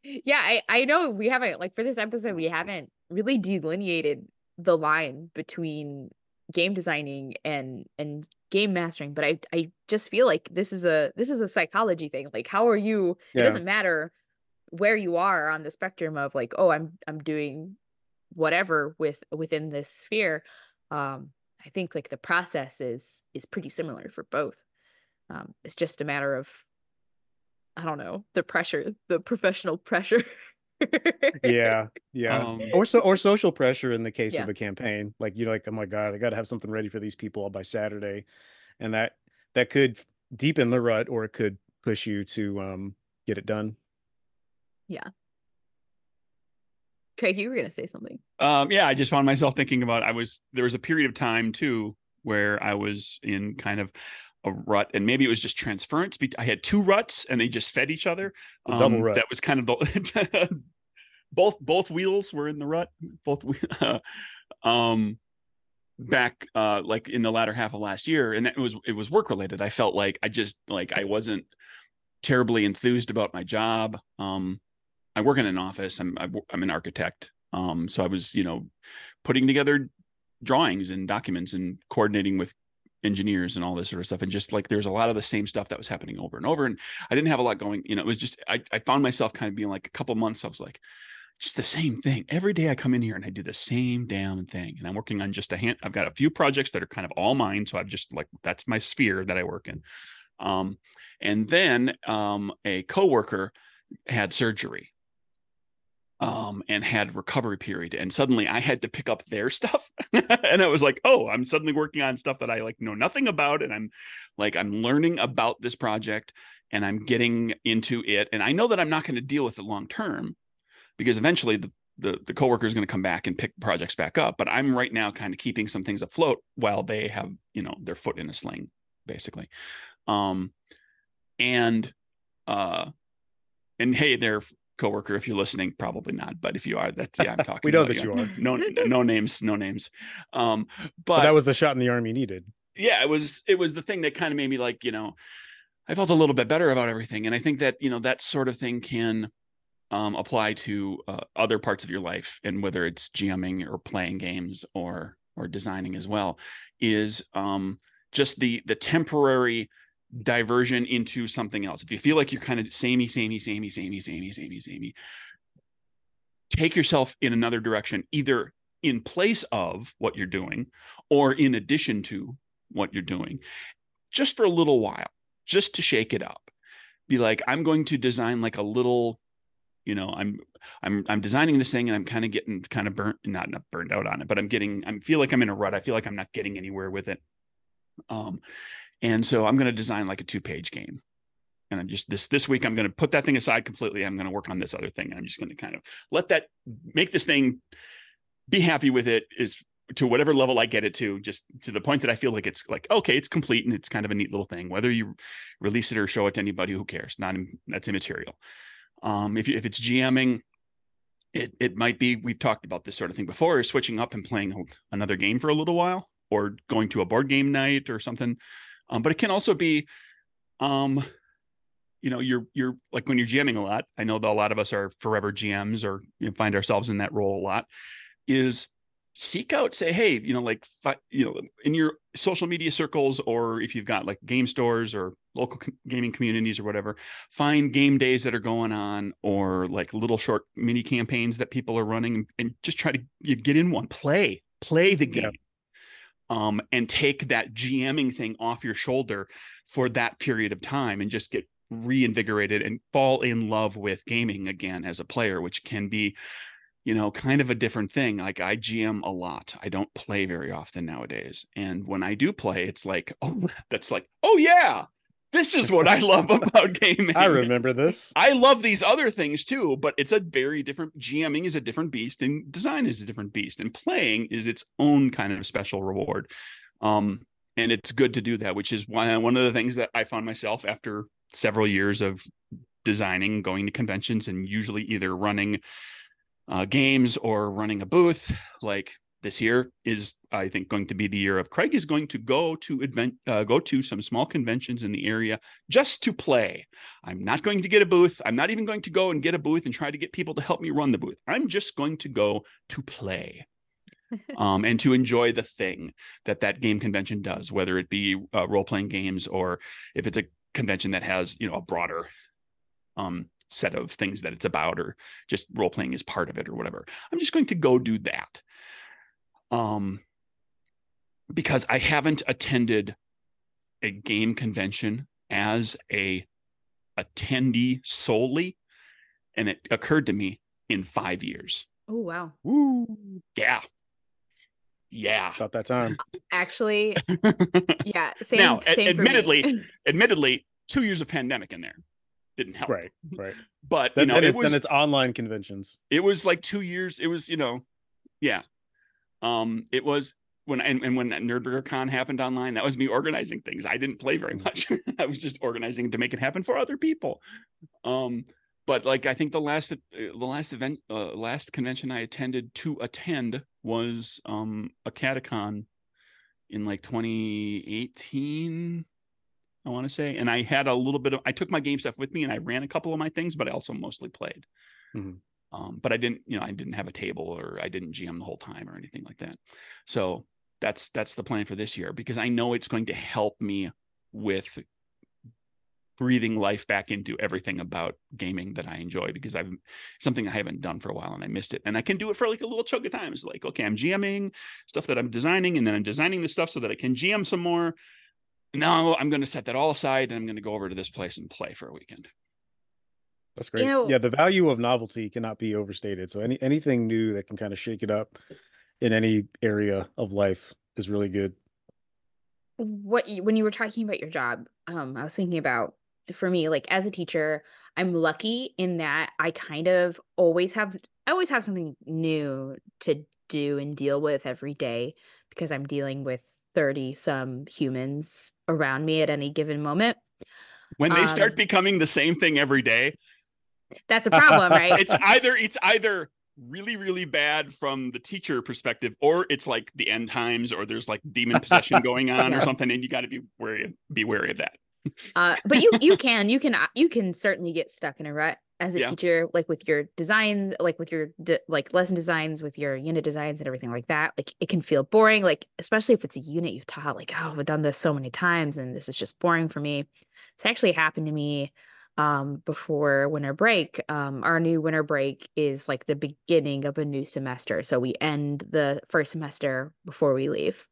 Yeah, I I know we haven't like for this episode we haven't really delineated the line between game designing and and game mastering, but I I just feel like this is a this is a psychology thing. Like how are you? It doesn't matter where you are on the spectrum of like, oh, I'm I'm doing whatever with within this sphere. Um, I think like the process is is pretty similar for both. Um, it's just a matter of I don't know, the pressure, the professional pressure. yeah yeah Um, or so or social pressure in the case Yeah. of a campaign like you know like oh my god i gotta have something ready for these people by saturday and that that could deepen the rut or it could push you to um get it done Yeah. Craig, you were gonna say something. Um, yeah, I just found myself thinking about I was there was a period of time too where I was in kind of a rut, and maybe it was just transference. I had two ruts, and they just fed each other. The double Um, rut. That was kind of the both both wheels were in the rut. Both whe- um back uh like in the latter half of last year, and it was it was work related. I felt like I just like I wasn't terribly enthused about my job. Um, I work in an office. I'm I'm an architect. Um, so I was you know putting together drawings and documents and coordinating with engineers and all this sort of stuff and just like there's a lot of the same stuff that was happening over and over and i didn't have a lot going you know it was just i, I found myself kind of being like a couple months i was like just the same thing. Every day i come in here and i do the same damn thing and i'm working on just a hand i've got a few projects that are kind of all mine so i've just like that's my sphere that i work in. Um and then um a coworker had surgery um, and had recovery period. And suddenly I had to pick up their stuff. and I was like, oh, I'm suddenly working on stuff that I like know nothing about. And I'm like, I'm learning about this project and I'm getting into it. And I know that I'm not going to deal with it long term because eventually the the, the coworker is going to come back and pick projects back up. But I'm right now kind of keeping some things afloat while they have, you know, their foot in a sling, basically. Um, and uh, and hey, they're coworker if you're listening probably not but if you are that's yeah i'm talking we know that you, you are. No no names no names. Um but, but, that was the shot in the arm you needed. Yeah it was it was the thing that kind of made me like you know i felt a little bit better about everything and i think that you know that sort of thing can um, apply to uh, other parts of your life and whether it's gming or playing games or or designing as well is um just the the temporary diversion into something else. If you feel like you're kind of samey, samey, samey, samey, samey, samey, samey, take yourself in another direction, either in place of what you're doing or in addition to what you're doing, just for a little while, just to shake it up. Be like, I'm going to design like a little, you know, I'm I'm I'm designing this thing and I'm kind of getting kind of burnt, not not burned out on it, but I'm getting I feel like I'm in a rut. I feel like I'm not getting anywhere with it. Um, and so I'm going to design like a two page game. And I'm just this this week I'm going to put that thing aside completely. I'm going to work on this other thing. And I'm just going to kind of let that make this thing be happy with it is to whatever level I get it to, just to the point that I feel like it's like, okay, it's complete and it's kind of a neat little thing. Whether you release it or show it to anybody, who cares? Not that's immaterial. Um, if you, if it's GMing, it it might be. We've talked about this sort of thing before. Is switching up and playing another game for a little while, or going to a board game night or something. Um, but it can also be, um, you know, you're you're like when you're GMing a lot. I know that a lot of us are forever GMs or you know, find ourselves in that role a lot. Is seek out, say, hey, you know, like you know, in your social media circles, or if you've got like game stores or local gaming communities or whatever, find game days that are going on, or like little short mini campaigns that people are running, and just try to get in one, play, play the game um, and take that GMing thing off your shoulder for that period of time and just get reinvigorated and fall in love with gaming again as a player, which can be, you know, kind of a different thing. Like I GM a lot. I don't play very often nowadays. And when I do play, it's like, oh, that's like, oh yeah, this is what I love about gaming. I remember this. I love these other things too, but it's a very different GMing is a different beast and design is a different beast and playing is its own kind of special reward. Um, and it's good to do that, which is why one of the things that I found myself after several years of designing, going to conventions and usually either running uh, games or running a booth, like this year is i think going to be the year of craig is going to go to advent uh, go to some small conventions in the area just to play. I'm not going to get a booth. I'm not even going to go and get a booth and try to get people to help me run the booth. I'm just going to go to play um, and to enjoy the thing that that game convention does whether it be uh, role-playing games or if it's a convention that has you know a broader um, set of things that it's about or just role playing is part of it or whatever. I'm just going to go do that um, because I haven't attended a game convention as a attendee solely, and it occurred to me in five years. Oh wow! Woo! Yeah, yeah. About that time. Actually, yeah. Same. Now, same admittedly, admittedly, two years of pandemic in there didn't help. Right. Right. But then, you know, then it it's, was then it's online conventions. it was like two years. It was you know, yeah. Um, it was when and, and when Nerdburger Con happened online, that was me organizing things. I didn't play very much. I was just organizing to make it happen for other people. Um, but like I think the last uh, the last event uh, last convention I attended to attend was um a Catacon in like 2018 I want to say and I had a little bit of I took my game stuff with me and I ran a couple of my things but I also mostly played. Mm-hmm. Um, but I didn't, you know, I didn't have a table or I didn't GM the whole time or anything like that. So That's that's the plan for this year because I know it's going to help me with breathing life back into everything about gaming that I enjoy because I've something I haven't done for a while and I missed it. And I can do it for like a little chunk of time. It's like, okay, I'm GMing stuff that I'm designing, and then I'm designing the stuff so that I can GM some more. Now I'm going to set that all aside and I'm going to go over to this place and play for a weekend. That's great. You know, yeah, the value of novelty cannot be overstated. So any anything new that can kind of shake it up in any area of life is really good. What you, when you were talking about your job, um, I was thinking about for me, like as a teacher, I'm lucky in that I kind of always have I always have something new to do and deal with every day because I'm dealing with 30 some humans around me at any given moment. When they um, start becoming the same thing every day, that's a problem, right? it's either it's either really really bad from the teacher perspective or it's like the end times or there's like demon possession going on yeah. or something and you got to be wary be wary of that uh, but you you can you can you can certainly get stuck in a rut as a yeah. teacher like with your designs like with your de- like lesson designs with your unit designs and everything like that like it can feel boring like especially if it's a unit you've taught like oh i've done this so many times and this is just boring for me it's actually happened to me um before winter break um our new winter break is like the beginning of a new semester so we end the first semester before we leave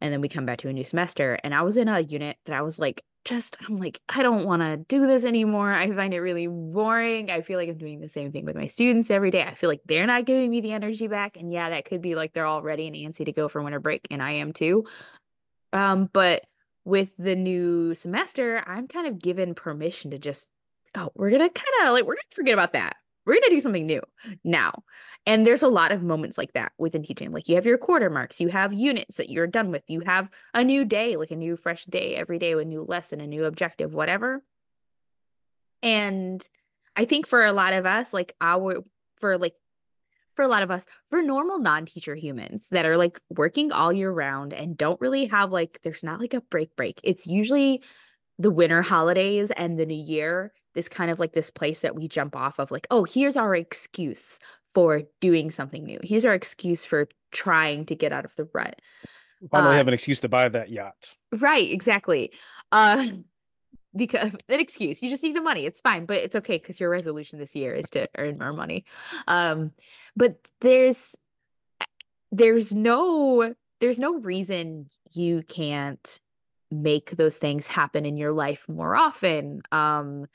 and then we come back to a new semester and i was in a unit that i was like just I'm like I don't want to do this anymore. I find it really boring. I feel like I'm doing the same thing with my students every day. I feel like they're not giving me the energy back and yeah, that could be like they're all ready and antsy to go for winter break and I am too. Um but with the new semester, I'm kind of given permission to just oh, we're going to kind of like we're going to forget about that. We're going to do something new now. And there's a lot of moments like that within teaching. Like you have your quarter marks, you have units that you're done with, you have a new day, like a new fresh day every day, a new lesson, a new objective, whatever. And I think for a lot of us, like our, for like, for a lot of us, for normal non teacher humans that are like working all year round and don't really have like, there's not like a break break. It's usually the winter holidays and the new year is kind of like this place that we jump off of like oh here's our excuse for doing something new. Here's our excuse for trying to get out of the rut. Finally, uh, have an excuse to buy that yacht. Right, exactly. Uh, because an excuse, you just need the money. It's fine, but it's okay because your resolution this year is to earn more money. Um, but there's there's no there's no reason you can't make those things happen in your life more often. Um,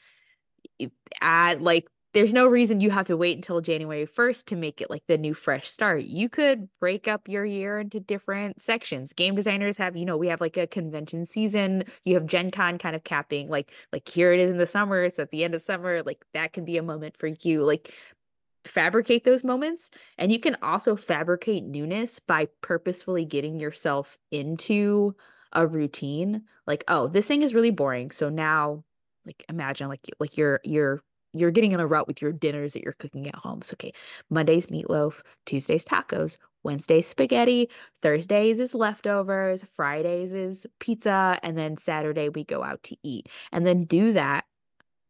add like there's no reason you have to wait until January 1st to make it like the new fresh start. You could break up your year into different sections. Game designers have, you know, we have like a convention season. You have Gen Con kind of capping, like like here it is in the summer, it's at the end of summer. Like that can be a moment for you. Like fabricate those moments. And you can also fabricate newness by purposefully getting yourself into a routine. Like, oh, this thing is really boring. So now like imagine like like you're you're you're getting in a rut with your dinners that you're cooking at home. So, okay, Monday's meatloaf, Tuesday's tacos, Wednesday's spaghetti, Thursdays is leftovers, Fridays is pizza, and then Saturday we go out to eat. And then do that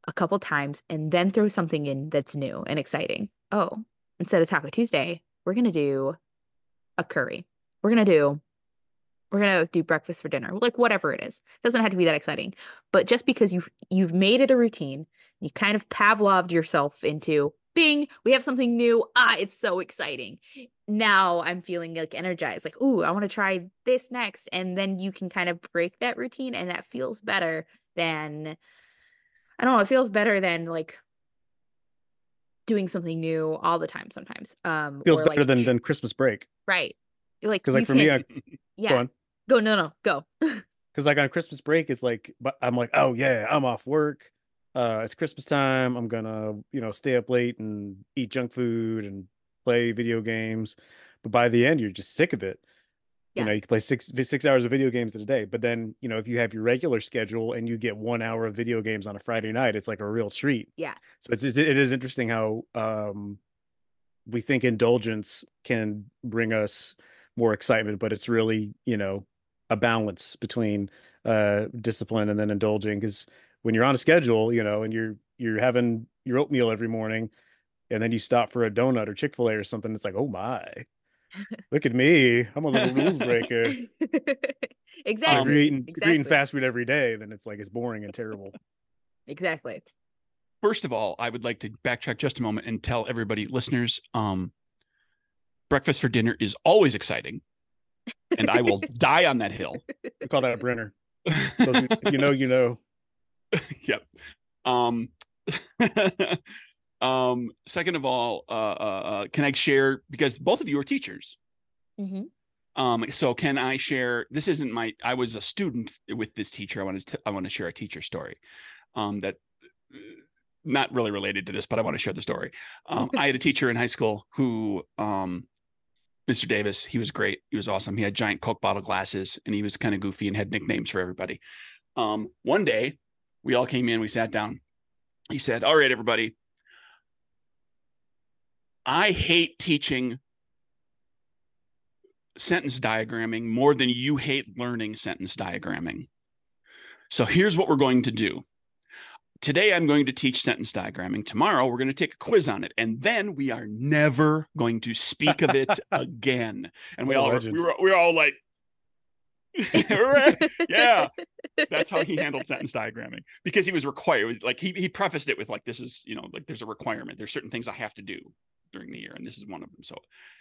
a couple times and then throw something in that's new and exciting. Oh, instead of Taco Tuesday, we're going to do a curry. We're going to do we're gonna do breakfast for dinner like whatever it is it doesn't have to be that exciting but just because you've you've made it a routine you kind of Pavloved yourself into bing, we have something new. Ah, it's so exciting. Now I'm feeling like energized, like, ooh, I want to try this next. And then you can kind of break that routine, and that feels better than I don't know, it feels better than like doing something new all the time sometimes. Um feels better like, than than Christmas break. Right. Like because like for me, I, yeah. Go, no no go. Because like on Christmas break, it's like I'm like, oh yeah, I'm off work uh, it's Christmas time. I'm gonna, you know, stay up late and eat junk food and play video games. But by the end, you're just sick of it. Yeah. You know, you can play six six hours of video games in a day. But then, you know, if you have your regular schedule and you get one hour of video games on a Friday night, it's like a real treat. Yeah. So it's it is interesting how um we think indulgence can bring us more excitement, but it's really, you know, a balance between uh discipline and then indulging because when you're on a schedule, you know, and you're you're having your oatmeal every morning, and then you stop for a donut or Chick Fil A or something, it's like, oh my, Look at me. I'm a little rules breaker. If exactly. you're eating, if you're eating fast food every day, then it's like it's boring and terrible. Exactly. First of all, I would like to backtrack just a moment and tell everybody, listeners, um, breakfast for dinner is always exciting, and I will die on that hill. We call that a Brenner. So you, you know, you know. yep. Um, um, second of all, uh, uh, uh, can I share because both of you are teachers. Mm-hmm. Um, so can I share? This isn't my. I was a student with this teacher. I want to. I want to share a teacher story. Um, that uh, not really related to this, but I want to share the story. Um, I had a teacher in high school who, um, Mr. Davis. He was great. He was awesome. He had giant Coke bottle glasses, and he was kind of goofy and had nicknames for everybody. Um, one day, we all came in. We sat down. He said, "All right, everybody." I hate teaching sentence diagramming more than you hate learning sentence diagramming. So here's what we're going to do. Today, I'm going to teach sentence diagramming. Tomorrow, we're going to take a quiz on it. And then we are never going to speak of it again. And we all, legend. we were, we were all like, yeah, that's how he handled sentence diagramming because he was required. Like he, he prefaced it with like, this is, you know, like there's a requirement. There's certain things I have to do during the year. And this is one of them. So,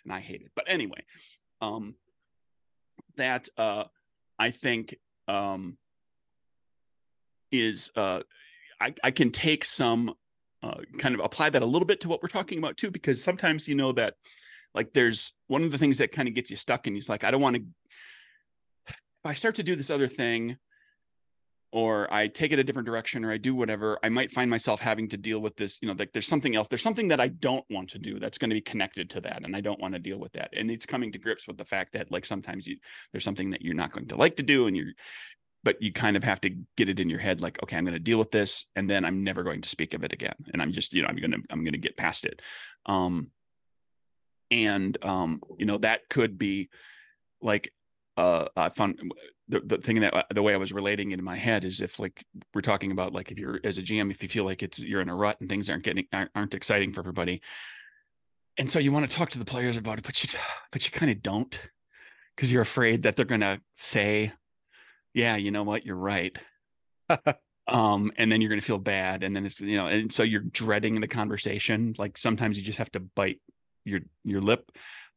and I hate it. But anyway, um, that uh, I think um, is uh, I, I can take some uh, kind of apply that a little bit to what we're talking about too, because sometimes you know that like there's one of the things that kind of gets you stuck and he's like, I don't want to if I start to do this other thing or I take it a different direction or I do whatever, I might find myself having to deal with this, you know, like there's something else, there's something that I don't want to do that's going to be connected to that. And I don't want to deal with that. And it's coming to grips with the fact that like sometimes you there's something that you're not going to like to do and you're but you kind of have to get it in your head like okay i'm going to deal with this and then i'm never going to speak of it again and i'm just you know i'm going to i'm going to get past it. Um and um you know that could be like uh i found the, the thing that the way i was relating it in my head is if like we're talking about like if you're as a gm if you feel like it's you're in a rut and things aren't getting aren't, aren't exciting for everybody and so you want to talk to the players about it but you but you kind of don't because you're afraid that they're going to say yeah you know what? You're right. Um and then you're going to feel bad and then it's you know and so you're dreading the conversation like sometimes you just have to bite your your lip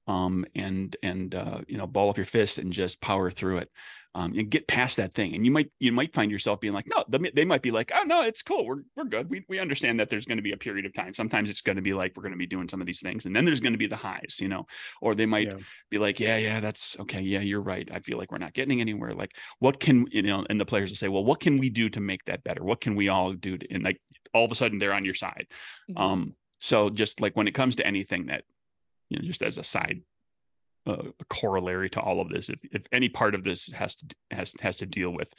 um and and uh you know ball up your fist and just power through it um and get past that thing. And you might you might find yourself being like no they, they might be like oh no it's cool. We're we're good. We, we understand that there's going to be a period of time. Sometimes it's going to be like we're going to be doing some of these things and then there's going to be the highs you know? Or they might Yeah. be like yeah yeah that's okay yeah you're right. I feel like we're not getting anywhere. Like what can you know and the players will say well what can we do to make that better? What can we all do to, and like all of a sudden they're on your side. Mhm. um so just like when it comes to anything that you know just as a side uh, corollary to all of this if, if any part of this has to has has to deal with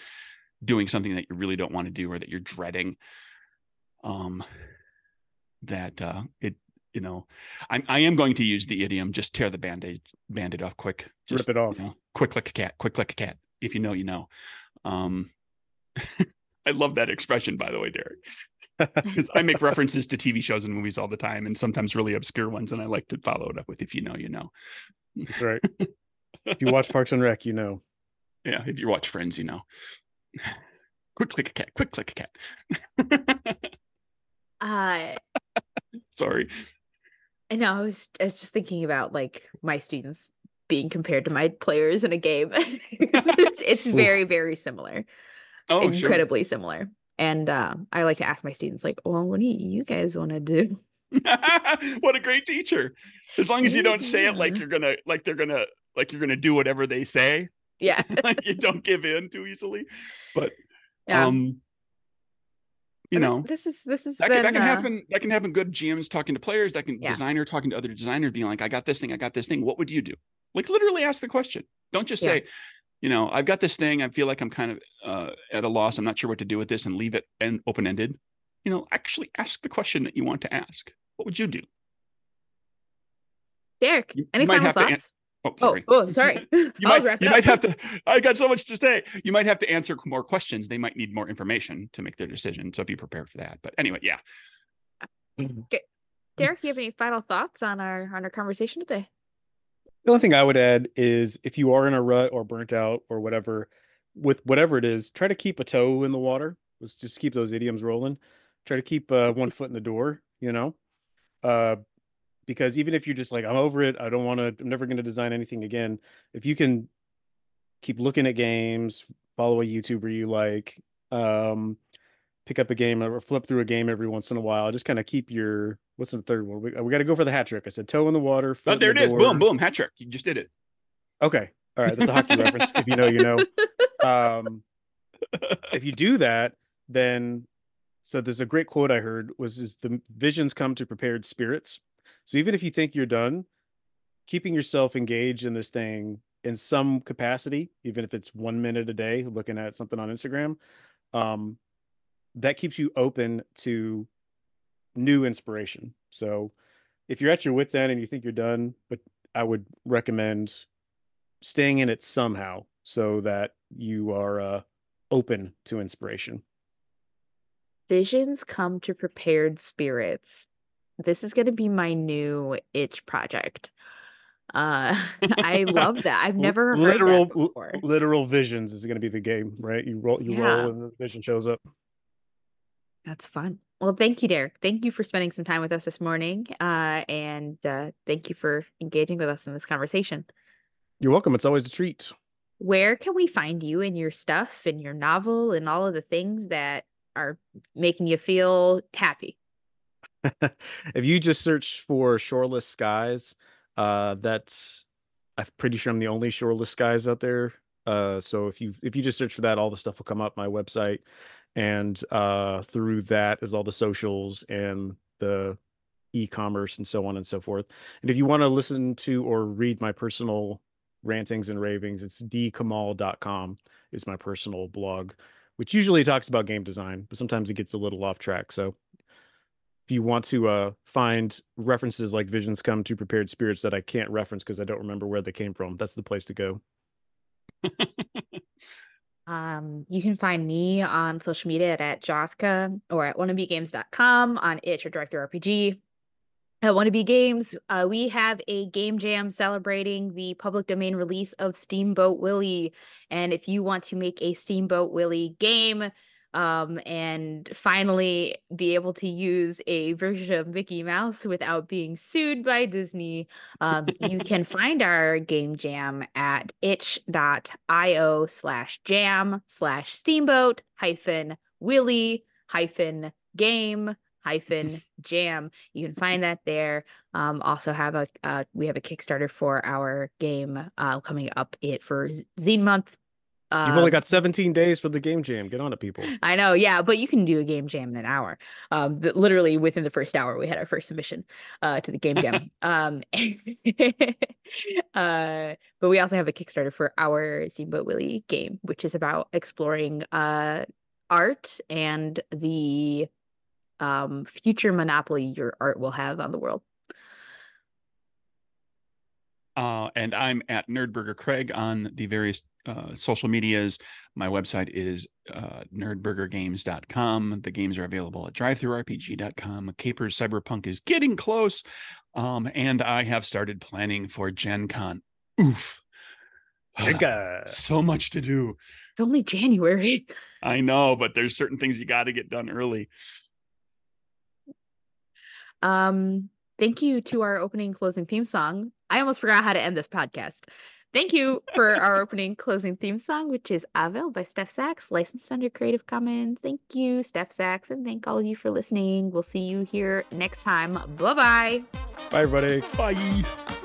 doing something that you really don't want to do or that you're dreading um that uh it you know i'm i am going to use the idiom just tear the band-aid band-aid off quick. Just Rip it off. you know, quick like a cat quick like a cat. If you know you know. Um i love that expression by the way derek because I make references to TV shows and movies all the time, and sometimes really obscure ones, and I like to follow it up with "If you know, you know." That's right. if you watch Parks and Rec, you know. Yeah, if you watch Friends, you know. quick click a cat, quick click a cat. Uh, Sorry. I know. I was, I was just thinking about like my students being compared to my players in a game. it's, it's, it's very, very similar, Oh, sure. incredibly similar. And uh, I like to ask my students, like, "Well, what do you guys want to do?" what a great teacher. As long as you don't say it like you're gonna, like they're gonna, like you're gonna do whatever they say, Yeah, like you don't give in too easily. But yeah. um, you And this- know, this, is this is that been can, that can uh, happen that can happen good gms talking to players that can Yeah. designer talking to other designer being like i got this thing i got this thing what would you do like literally ask the question don't just Yeah. say you know i've got this thing i feel like i'm kind of uh, at a loss i'm not sure what to do with this and leave it and open-ended you know actually ask the question that you want to ask what would you do Derek. You- Any you final an- thoughts? oh Oh, sorry oh, sorry. you might, you might have to i got so much to say you might have to answer more questions they might need more information to make their decision so be prepared for that but anyway yeah Derek, do you have any final thoughts on our on our conversation today? The only thing I would add is if you are in a rut or burnt out or whatever, with whatever it is, try to keep a toe in the water. Let's just keep those idioms rolling. Try to keep uh, one foot in the door, you know? Uh, because even if you're just like, I'm over it, I don't want to, I'm never going to design anything again. If you can keep looking at games, follow a YouTuber you like, um, pick up a game or flip through a game every once in a while, just kind of keep your, what's the third one? We, we got to go for the hat trick. I said toe in the water. Oh, there it the is. door. Boom, boom, hat trick. You just did it. Okay. All right. That's a hockey reference. If you know, you know. Um, if you do that, then so there's a great quote I heard was is the visions come to prepared spirits. So even if you think you're done, keeping yourself engaged in this thing in some capacity, even if it's one minute a day, looking at something on Instagram, um, that keeps you open to new inspiration. So if you're at your wits end and you think you're done, but I would recommend staying in it somehow so that you are uh, open to inspiration. Visions come to prepared spirits. This is going to be my new itch project. Uh, I love that. I've never heard literal literal visions is going to be the game, right? You roll, you Yeah. roll, and the vision shows up. That's fun. Well, thank you, Derek. Thank you for spending some time with us this morning. Uh, and uh, thank you for engaging with us in this conversation. You're welcome. It's always a treat. Where can we find you and your stuff and your novel and all of the things that are making you feel happy? if you just search for shoreless skies, uh, that's I'm pretty sure I'm the only shoreless skies out there. Uh, so if you if you just search for that, all the stuff will come up my website, and uh, through that is all the socials and the e-commerce and so on and so forth. And if you want to listen to or read my personal rantings and ravings, it's dkamal.com is my personal blog, which usually talks about game design, but sometimes it gets a little off track. So if you want to uh, find references like visions come to prepared spirits that I can't reference because I don't remember where they came from, that's the place to go. Um, you can find me on social media at, at Joska or at wannabegames.com on itch or through RPG. At Wannabe Games, uh, we have a game jam celebrating the public domain release of Steamboat Willie. And if you want to make a Steamboat Willie game, um, and finally be able to use a version of Mickey Mouse without being sued by Disney, um, you can find our game jam at itch.io slash jam slash steamboat hyphen willy hyphen game hyphen jam. You can find that there. Um also have a uh, we have a kickstarter for our game uh coming up it for zine month You've only got 17 days for the game jam. Get on it, people. I know, yeah, but you can do a game jam in an hour. Um, but literally within the first hour, we had our first submission uh, to the game jam. um, uh, but we also have a Kickstarter for our Steamboat Willie game, which is about exploring uh, art and the um, future monopoly your art will have on the world. Uh, and I'm at Nerdburger Craig on the various uh, social medias. My website is uh, nerdburgergames.com. The games are available at drivethrurpg.com. Capers Cyberpunk is getting close. Um, and I have started planning for Gen Con. Oof. Jenga. so much to do. It's only January. I know, but there's certain things you got to get done early. Um, thank you to our opening closing theme song. I almost forgot how to end this podcast. Thank you for our opening closing theme song, which is Avel by Steph Sachs, licensed under Creative Commons. Thank you, Steph Sachs, and thank all of you for listening. We'll see you here next time. Bye bye. Bye, everybody. Bye.